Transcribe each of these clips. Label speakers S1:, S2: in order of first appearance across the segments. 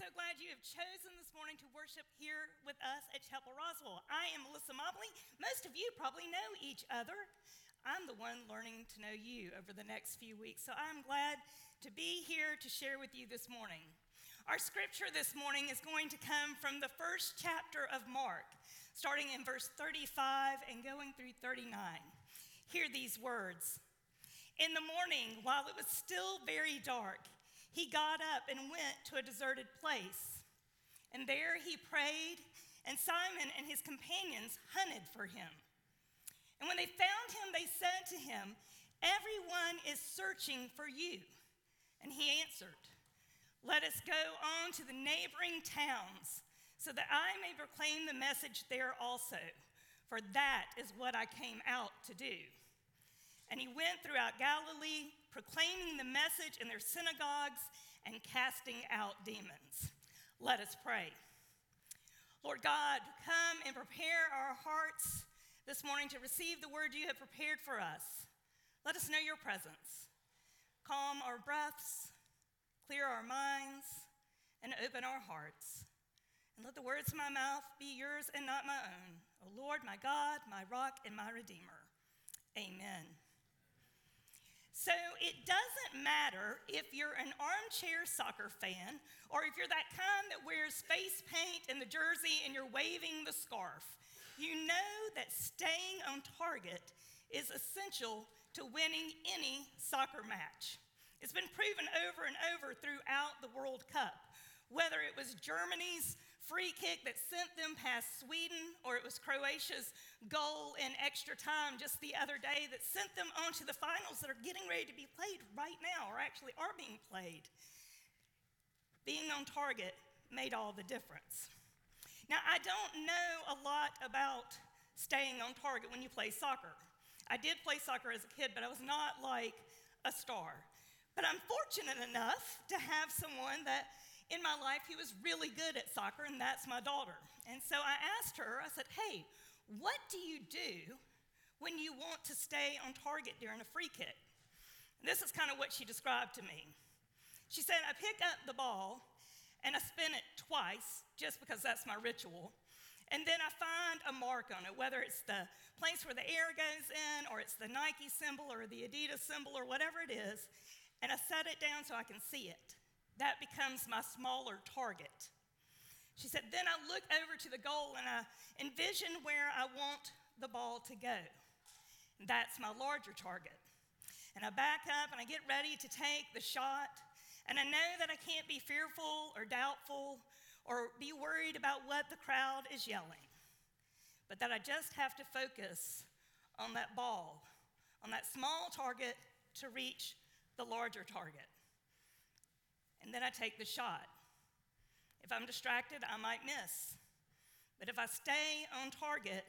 S1: so glad you have chosen this morning to worship here with us at Chapel Roswell. I am Melissa Mobley. Most of you probably know each other. I'm the one learning to know you over the next few weeks, so I'm glad to be here to share with you this morning. Our scripture this morning is going to come from the first chapter of Mark, starting in verse 35 and going through 39. Hear these words In the morning, while it was still very dark, he got up and went to a deserted place. And there he prayed, and Simon and his companions hunted for him. And when they found him, they said to him, Everyone is searching for you. And he answered, Let us go on to the neighboring towns, so that I may proclaim the message there also, for that is what I came out to do. And he went throughout Galilee, proclaiming the message in their synagogues and casting out demons. Let us pray. Lord God, come and prepare our hearts this morning to receive the word you have prepared for us. Let us know your presence. Calm our breaths, clear our minds, and open our hearts. And let the words of my mouth be yours and not my own. O Lord, my God, my rock, and my redeemer. Amen. So it doesn't matter if you're an armchair soccer fan or if you're that kind that wears face paint and the jersey and you're waving the scarf. You know that staying on target is essential to winning any soccer match. It's been proven over and over throughout the World Cup, whether it was Germany's free kick that sent them past Sweden, or it was Croatia's goal in extra time just the other day that sent them on to the finals that are getting ready to be played right now, or actually are being played. Being on target made all the difference. Now, I don't know a lot about staying on target when you play soccer. I did play soccer as a kid, but I was not like a star. But I'm fortunate enough to have someone that in my life who was really good at soccer, and that's my daughter. And so I asked her, I said, Hey, what do you do when you want to stay on target during a free kick? And this is kind of what she described to me. She said, I pick up the ball and I spin it twice just because that's my ritual. And then I find a mark on it, whether it's the place where the air goes in, or it's the Nike symbol, or the Adidas symbol, or whatever it is, and I set it down so I can see it that becomes my smaller target. She said, Then I look over to the goal and I envision where I want the ball to go. That's my larger target. And I back up and I get ready to take the shot. And I know that I can't be fearful or doubtful or be worried about what the crowd is yelling, but that I just have to focus on that ball, on that small target to reach the larger target and then I take the shot. If I'm distracted, I might miss. But if I stay on target,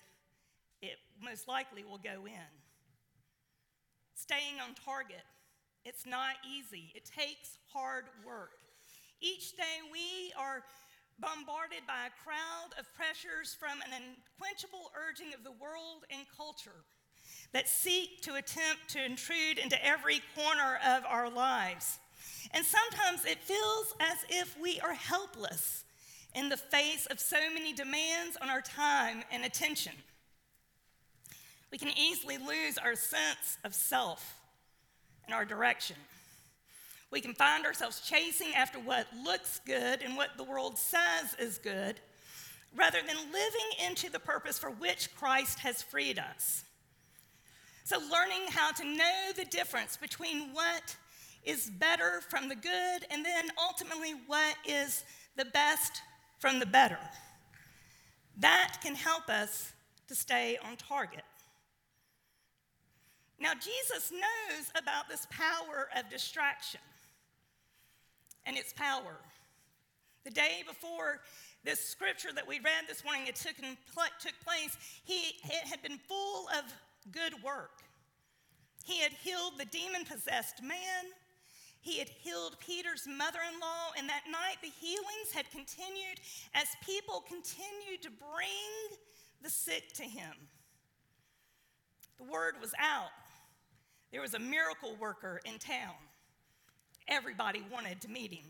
S1: it most likely will go in. Staying on target, it's not easy. It takes hard work. Each day we are bombarded by a crowd of pressures from an unquenchable urging of the world and culture that seek to attempt to intrude into every corner of our lives. And sometimes it feels as if we are helpless in the face of so many demands on our time and attention. We can easily lose our sense of self and our direction. We can find ourselves chasing after what looks good and what the world says is good, rather than living into the purpose for which Christ has freed us. So, learning how to know the difference between what is better from the good, and then ultimately what is the best from the better. That can help us to stay on target. Now, Jesus knows about this power of distraction and its power. The day before this scripture that we read this morning it took, took place, he, it had been full of good work. He had healed the demon possessed man. He had healed Peter's mother in law, and that night the healings had continued as people continued to bring the sick to him. The word was out. There was a miracle worker in town. Everybody wanted to meet him.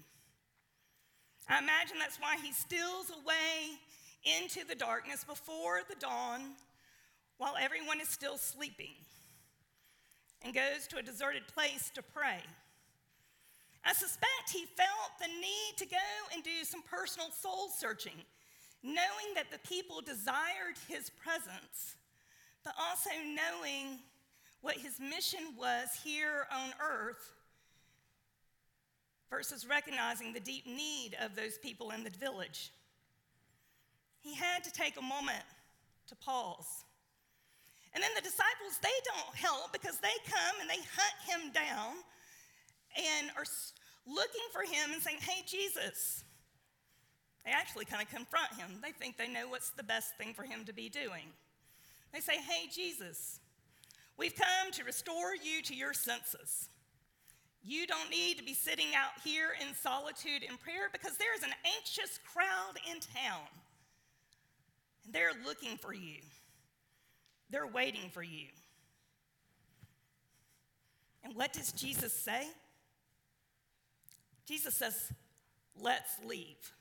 S1: I imagine that's why he steals away into the darkness before the dawn while everyone is still sleeping and goes to a deserted place to pray. I suspect he felt the need to go and do some personal soul searching, knowing that the people desired his presence, but also knowing what his mission was here on earth versus recognizing the deep need of those people in the village. He had to take a moment to pause. And then the disciples, they don't help because they come and they hunt him down and are looking for him and saying, Hey, Jesus. They actually kind of confront him. They think they know what's the best thing for him to be doing. They say, Hey, Jesus, we've come to restore you to your senses. You don't need to be sitting out here in solitude in prayer because there's an anxious crowd in town. And they're looking for you, they're waiting for you. And what does Jesus say? Jesus says, Let's leave.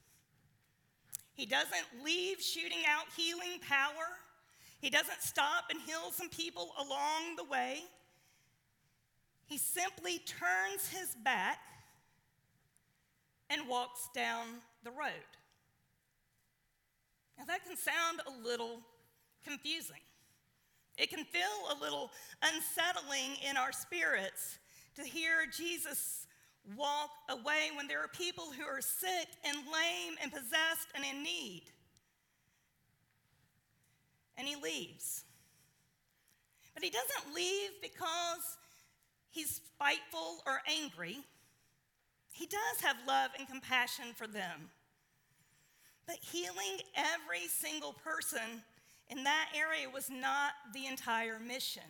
S1: He doesn't leave shooting out healing power. He doesn't stop and heal some people along the way. He simply turns his back and walks down the road. Now, that can sound a little confusing. It can feel a little unsettling in our spirits to hear Jesus walk away when there are people who are sick and lame and possessed and in need. And he leaves. But he doesn't leave because he's spiteful or angry. He does have love and compassion for them. But healing every single person in that area was not the entire mission.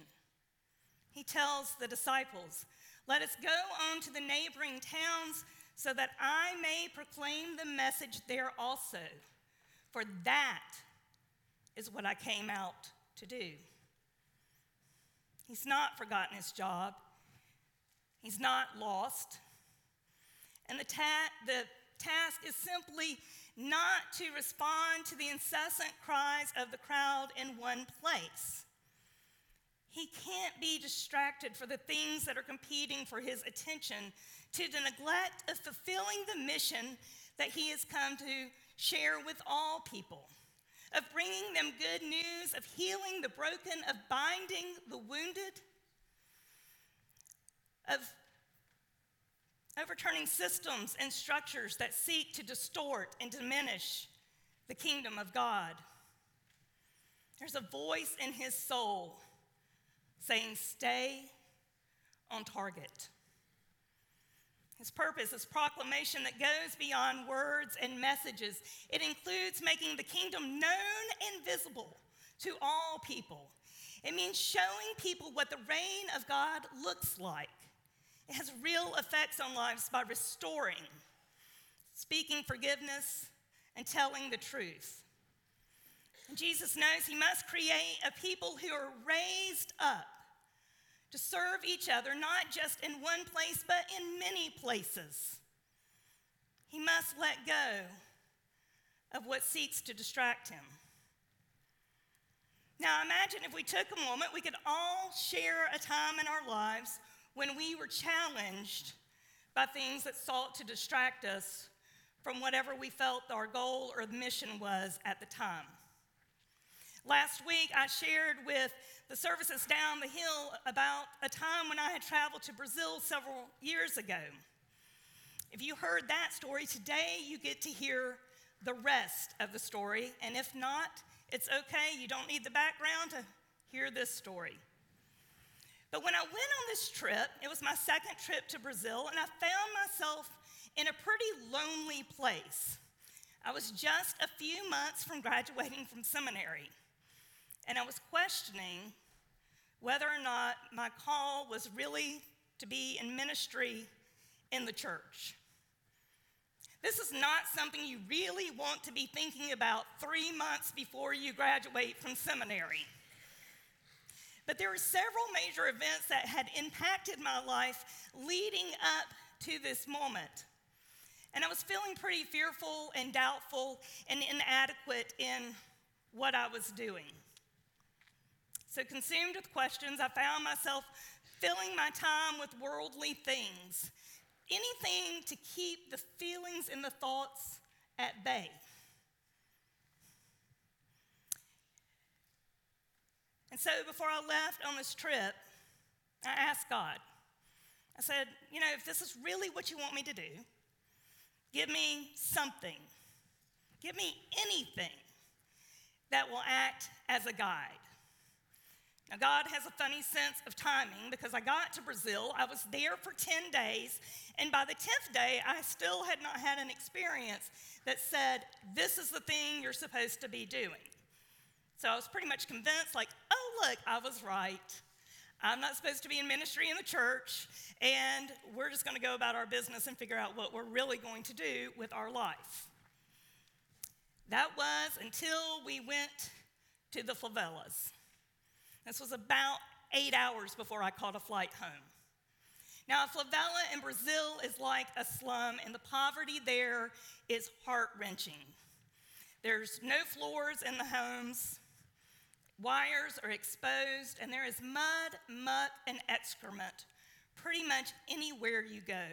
S1: He tells the disciples, let us go on to the neighboring towns so that I may proclaim the message there also. For that is what I came out to do. He's not forgotten his job, he's not lost. And the, ta- the task is simply not to respond to the incessant cries of the crowd in one place. He can't be distracted for the things that are competing for his attention to the neglect of fulfilling the mission that he has come to share with all people, of bringing them good news, of healing the broken, of binding the wounded, of overturning systems and structures that seek to distort and diminish the kingdom of God. There's a voice in his soul saying, Stay on target. His purpose is proclamation that goes beyond words and messages. It includes making the kingdom known and visible to all people. It means showing people what the reign of God looks like. It has real effects on lives by restoring, speaking forgiveness, and telling the truth. Jesus knows he must create a people who are raised up to serve each other, not just in one place, but in many places. He must let go of what seeks to distract him. Now, imagine if we took a moment, we could all share a time in our lives when we were challenged by things that sought to distract us from whatever we felt our goal or mission was at the time. Last week, I shared with the services down the hill about a time when I had traveled to Brazil several years ago. If you heard that story, today you get to hear the rest of the story. And if not, it's okay. You don't need the background to hear this story. But when I went on this trip, it was my second trip to Brazil, and I found myself in a pretty lonely place. I was just a few months from graduating from seminary and I was questioning whether or not my call was really to be in ministry in the church. This is not something you really want to be thinking about three months before you graduate from seminary. But there were several major events that had impacted my life leading up to this moment. And I was feeling pretty fearful and doubtful and inadequate in what I was doing. So, consumed with questions, I found myself filling my time with worldly things, anything to keep the feelings and the thoughts at bay. And so, before I left on this trip, I asked God, I said, you know, if this is really what you want me to do, give me something. Give me anything that will act as a guide. Now, God has a funny sense of timing because I got to Brazil. I was there for 10 days, and by the 10th day, I still had not had an experience that said, This is the thing you're supposed to be doing. So I was pretty much convinced, like, oh, look, I was right. I'm not supposed to be in ministry in the church, and we're just going to go about our business and figure out what we're really going to do with our life. That was until we went to the favelas. This was about eight hours before I caught a flight home. Now, a favela in Brazil is like a slum, and the poverty there is heart wrenching. There's no floors in the homes, wires are exposed, and there is mud, muck, and excrement pretty much anywhere you go.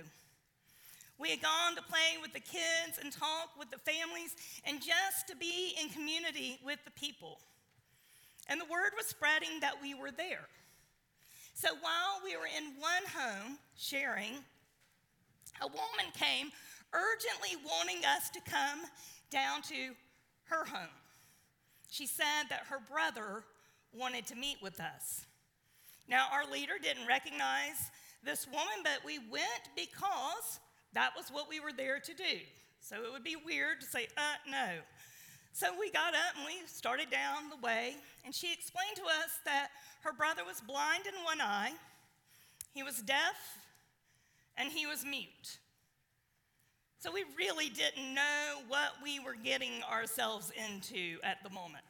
S1: We had gone to play with the kids and talk with the families and just to be in community with the people. And the word was spreading that we were there. So while we were in one home sharing, a woman came urgently wanting us to come down to her home. She said that her brother wanted to meet with us. Now, our leader didn't recognize this woman, but we went because that was what we were there to do. So it would be weird to say, uh, no. So we got up and we started down the way, and she explained to us that her brother was blind in one eye, he was deaf, and he was mute. So we really didn't know what we were getting ourselves into at the moment.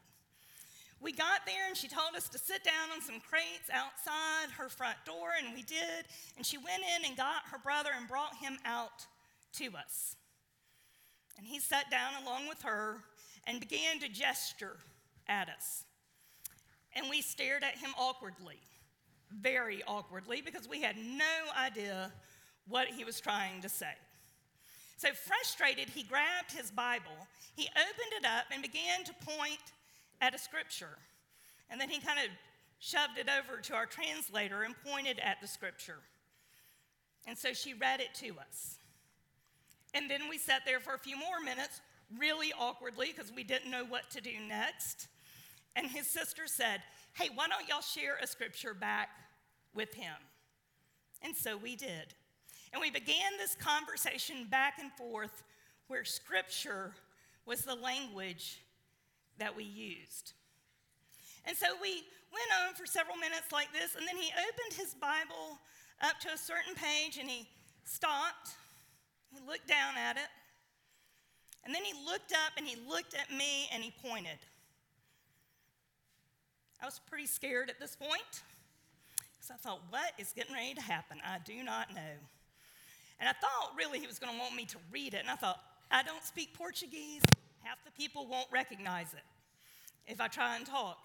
S1: We got there and she told us to sit down on some crates outside her front door, and we did. And she went in and got her brother and brought him out to us. And he sat down along with her and began to gesture at us. And we stared at him awkwardly, very awkwardly, because we had no idea what he was trying to say. So frustrated, he grabbed his Bible, he opened it up, and began to point at a scripture. And then he kind of shoved it over to our translator and pointed at the scripture. And so she read it to us. And then we sat there for a few more minutes really awkwardly because we didn't know what to do next. And his sister said, Hey, why don't y'all share a scripture back with him? And so we did. And we began this conversation back and forth where scripture was the language that we used. And so we went on for several minutes like this, and then he opened his Bible up to a certain page and he stopped. He looked down at it. And then he looked up and he looked at me and he pointed. I was pretty scared at this point. So I thought, what is getting ready to happen? I do not know. And I thought really he was going to want me to read it. And I thought, I don't speak Portuguese. Half the people won't recognize it if I try and talk.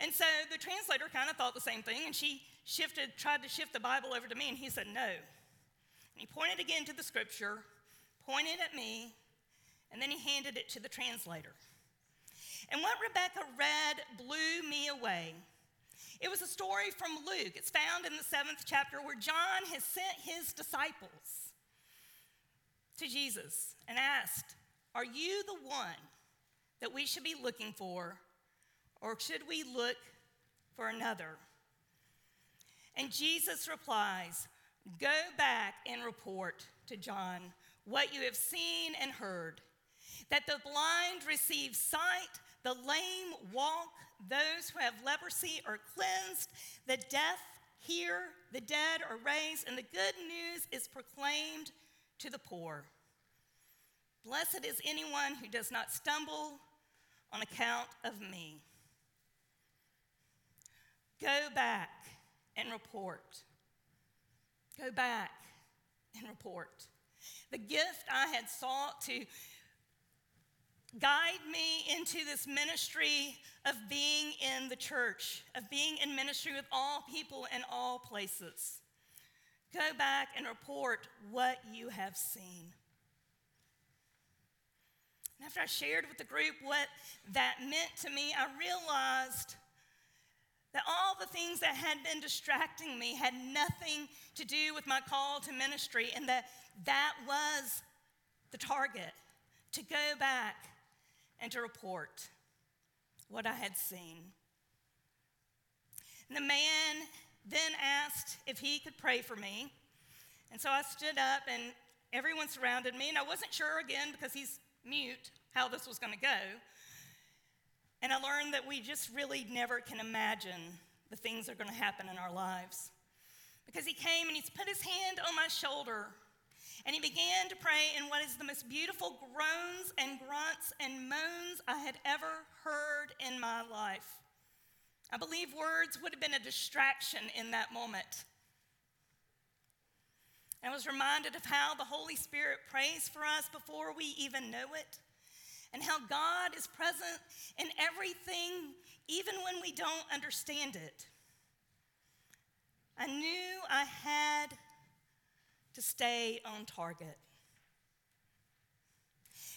S1: And so the translator kind of thought the same thing, and she shifted, tried to shift the Bible over to me, and he said, No. And he pointed again to the scripture, pointed at me, and then he handed it to the translator. And what Rebecca read blew me away. It was a story from Luke. It's found in the seventh chapter where John has sent his disciples to Jesus and asked, Are you the one that we should be looking for, or should we look for another? And Jesus replies, Go back and report to John what you have seen and heard that the blind receive sight, the lame walk, those who have leprosy are cleansed, the deaf hear, the dead are raised, and the good news is proclaimed to the poor. Blessed is anyone who does not stumble on account of me. Go back and report. Go back and report. The gift I had sought to guide me into this ministry of being in the church, of being in ministry with all people in all places. Go back and report what you have seen. And after I shared with the group what that meant to me, I realized that all the things that had been distracting me had nothing to do with my call to ministry, and that that was the target to go back and to report what I had seen. And the man then asked if he could pray for me. And so I stood up, and everyone surrounded me, and I wasn't sure again because he's mute how this was going to go. And I learned that we just really never can imagine the things that are going to happen in our lives. Because he came and he's put his hand on my shoulder and he began to pray in what is the most beautiful groans and grunts and moans I had ever heard in my life. I believe words would have been a distraction in that moment. I was reminded of how the Holy Spirit prays for us before we even know it, and how God is present in everything, even when we don't understand it. I knew I had to stay on target.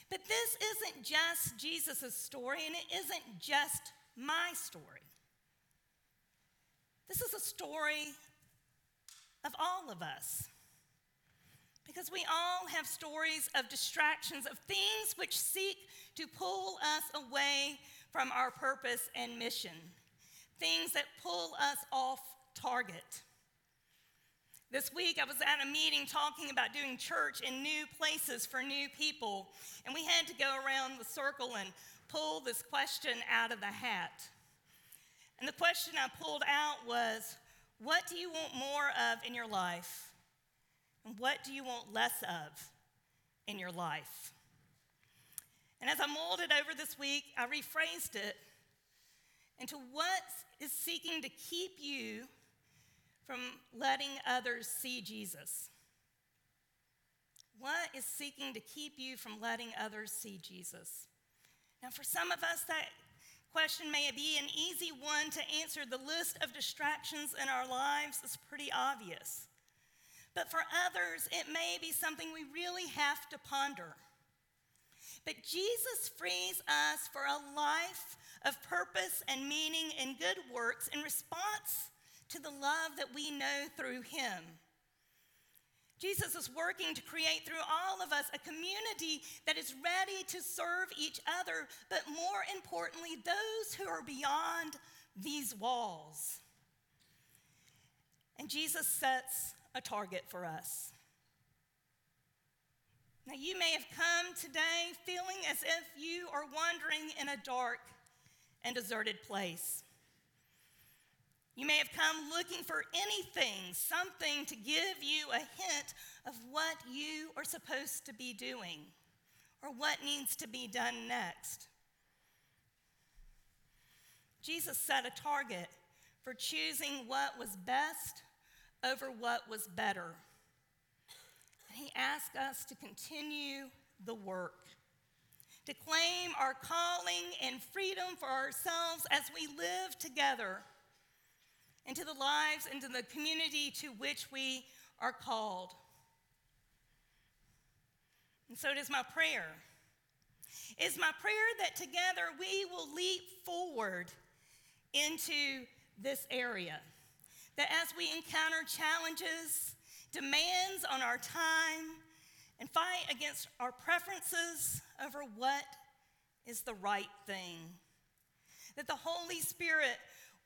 S1: But this isn't just Jesus' story, and it isn't just my story. This is a story of all of us. Because we all have stories of distractions, of things which seek to pull us away from our purpose and mission, things that pull us off target. This week, I was at a meeting talking about doing church in new places for new people, and we had to go around the circle and pull this question out of the hat. And the question I pulled out was What do you want more of in your life? And what do you want less of in your life? And as I mulled it over this week, I rephrased it into what is seeking to keep you from letting others see Jesus? What is seeking to keep you from letting others see Jesus? Now, for some of us, that question may be an easy one to answer. The list of distractions in our lives is pretty obvious. But for others, it may be something we really have to ponder. But Jesus frees us for a life of purpose and meaning and good works in response to the love that we know through him. Jesus is working to create through all of us a community that is ready to serve each other, but more importantly, those who are beyond these walls. And Jesus sets a target for us. Now, you may have come today feeling as if you are wandering in a dark and deserted place. You may have come looking for anything, something to give you a hint of what you are supposed to be doing or what needs to be done next. Jesus set a target for choosing what was best over what was better. He asked us to continue the work, to claim our calling and freedom for ourselves as we live together into the lives, into the community to which we are called. And so it is my prayer. It's my prayer that together we will leap forward into this area. That as we encounter challenges, demands on our time, and fight against our preferences over what is the right thing, that the Holy Spirit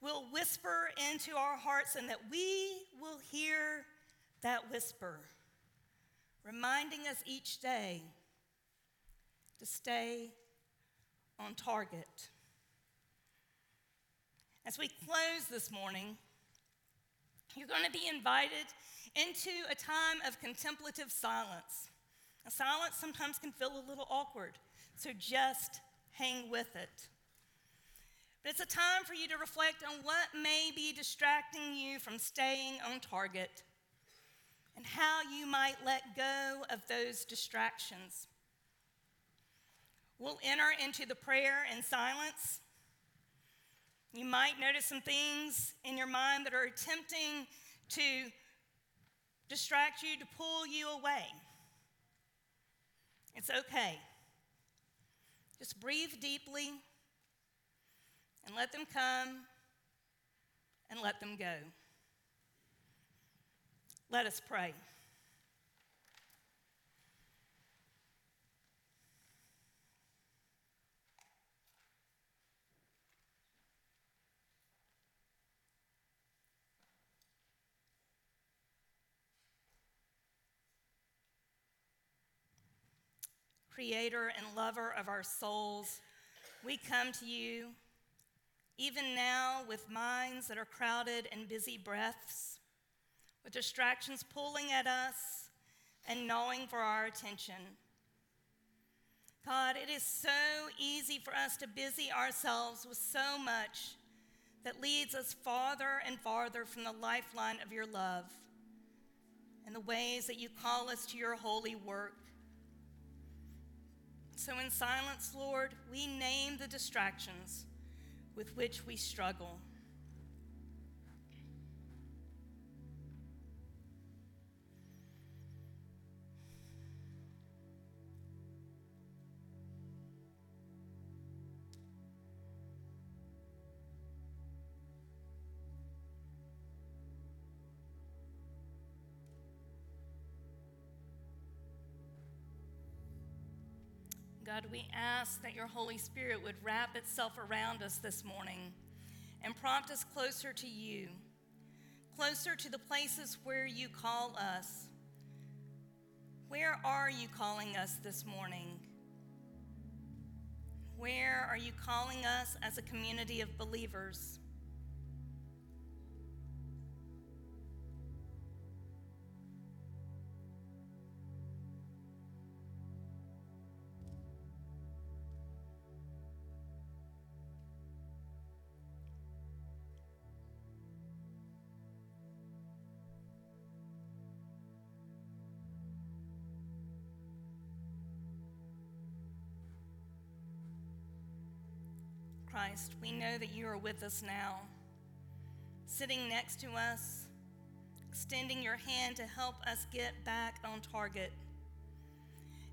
S1: will whisper into our hearts and that we will hear that whisper, reminding us each day to stay on target. As we close this morning, you're going to be invited into a time of contemplative silence. A silence sometimes can feel a little awkward, so just hang with it. But it's a time for you to reflect on what may be distracting you from staying on target. and how you might let go of those distractions. We'll enter into the prayer in silence. You might notice some things in your mind that are attempting to distract you, to pull you away. It's okay. Just breathe deeply and let them come and let them go. Let us pray. Creator and lover of our souls, we come to you even now with minds that are crowded and busy breaths, with distractions pulling at us and gnawing for our attention. God, it is so easy for us to busy ourselves with so much that leads us farther and farther from the lifeline of your love and the ways that you call us to your holy work. So, in silence, Lord, we name the distractions with which we struggle. God, we ask that your Holy Spirit would wrap itself around us this morning and prompt us closer to you, closer to the places where you call us. Where are you calling us this morning? Where are you calling us as a community of believers? Christ, we know that you are with us now, sitting next to us, extending your hand to help us get back on target.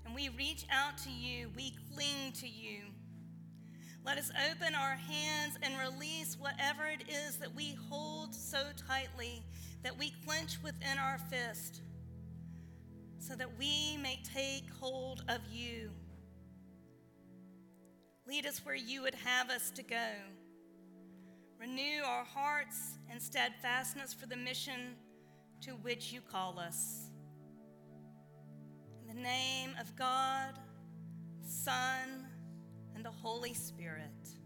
S1: And we reach out to you, we cling to you. Let us open our hands and release whatever it is that we hold so tightly that we clench within our fist, so that we may take hold of you. Lead us where you would have us to go. Renew our hearts and steadfastness for the mission to which you call us. In the name of God, Son, and the Holy Spirit.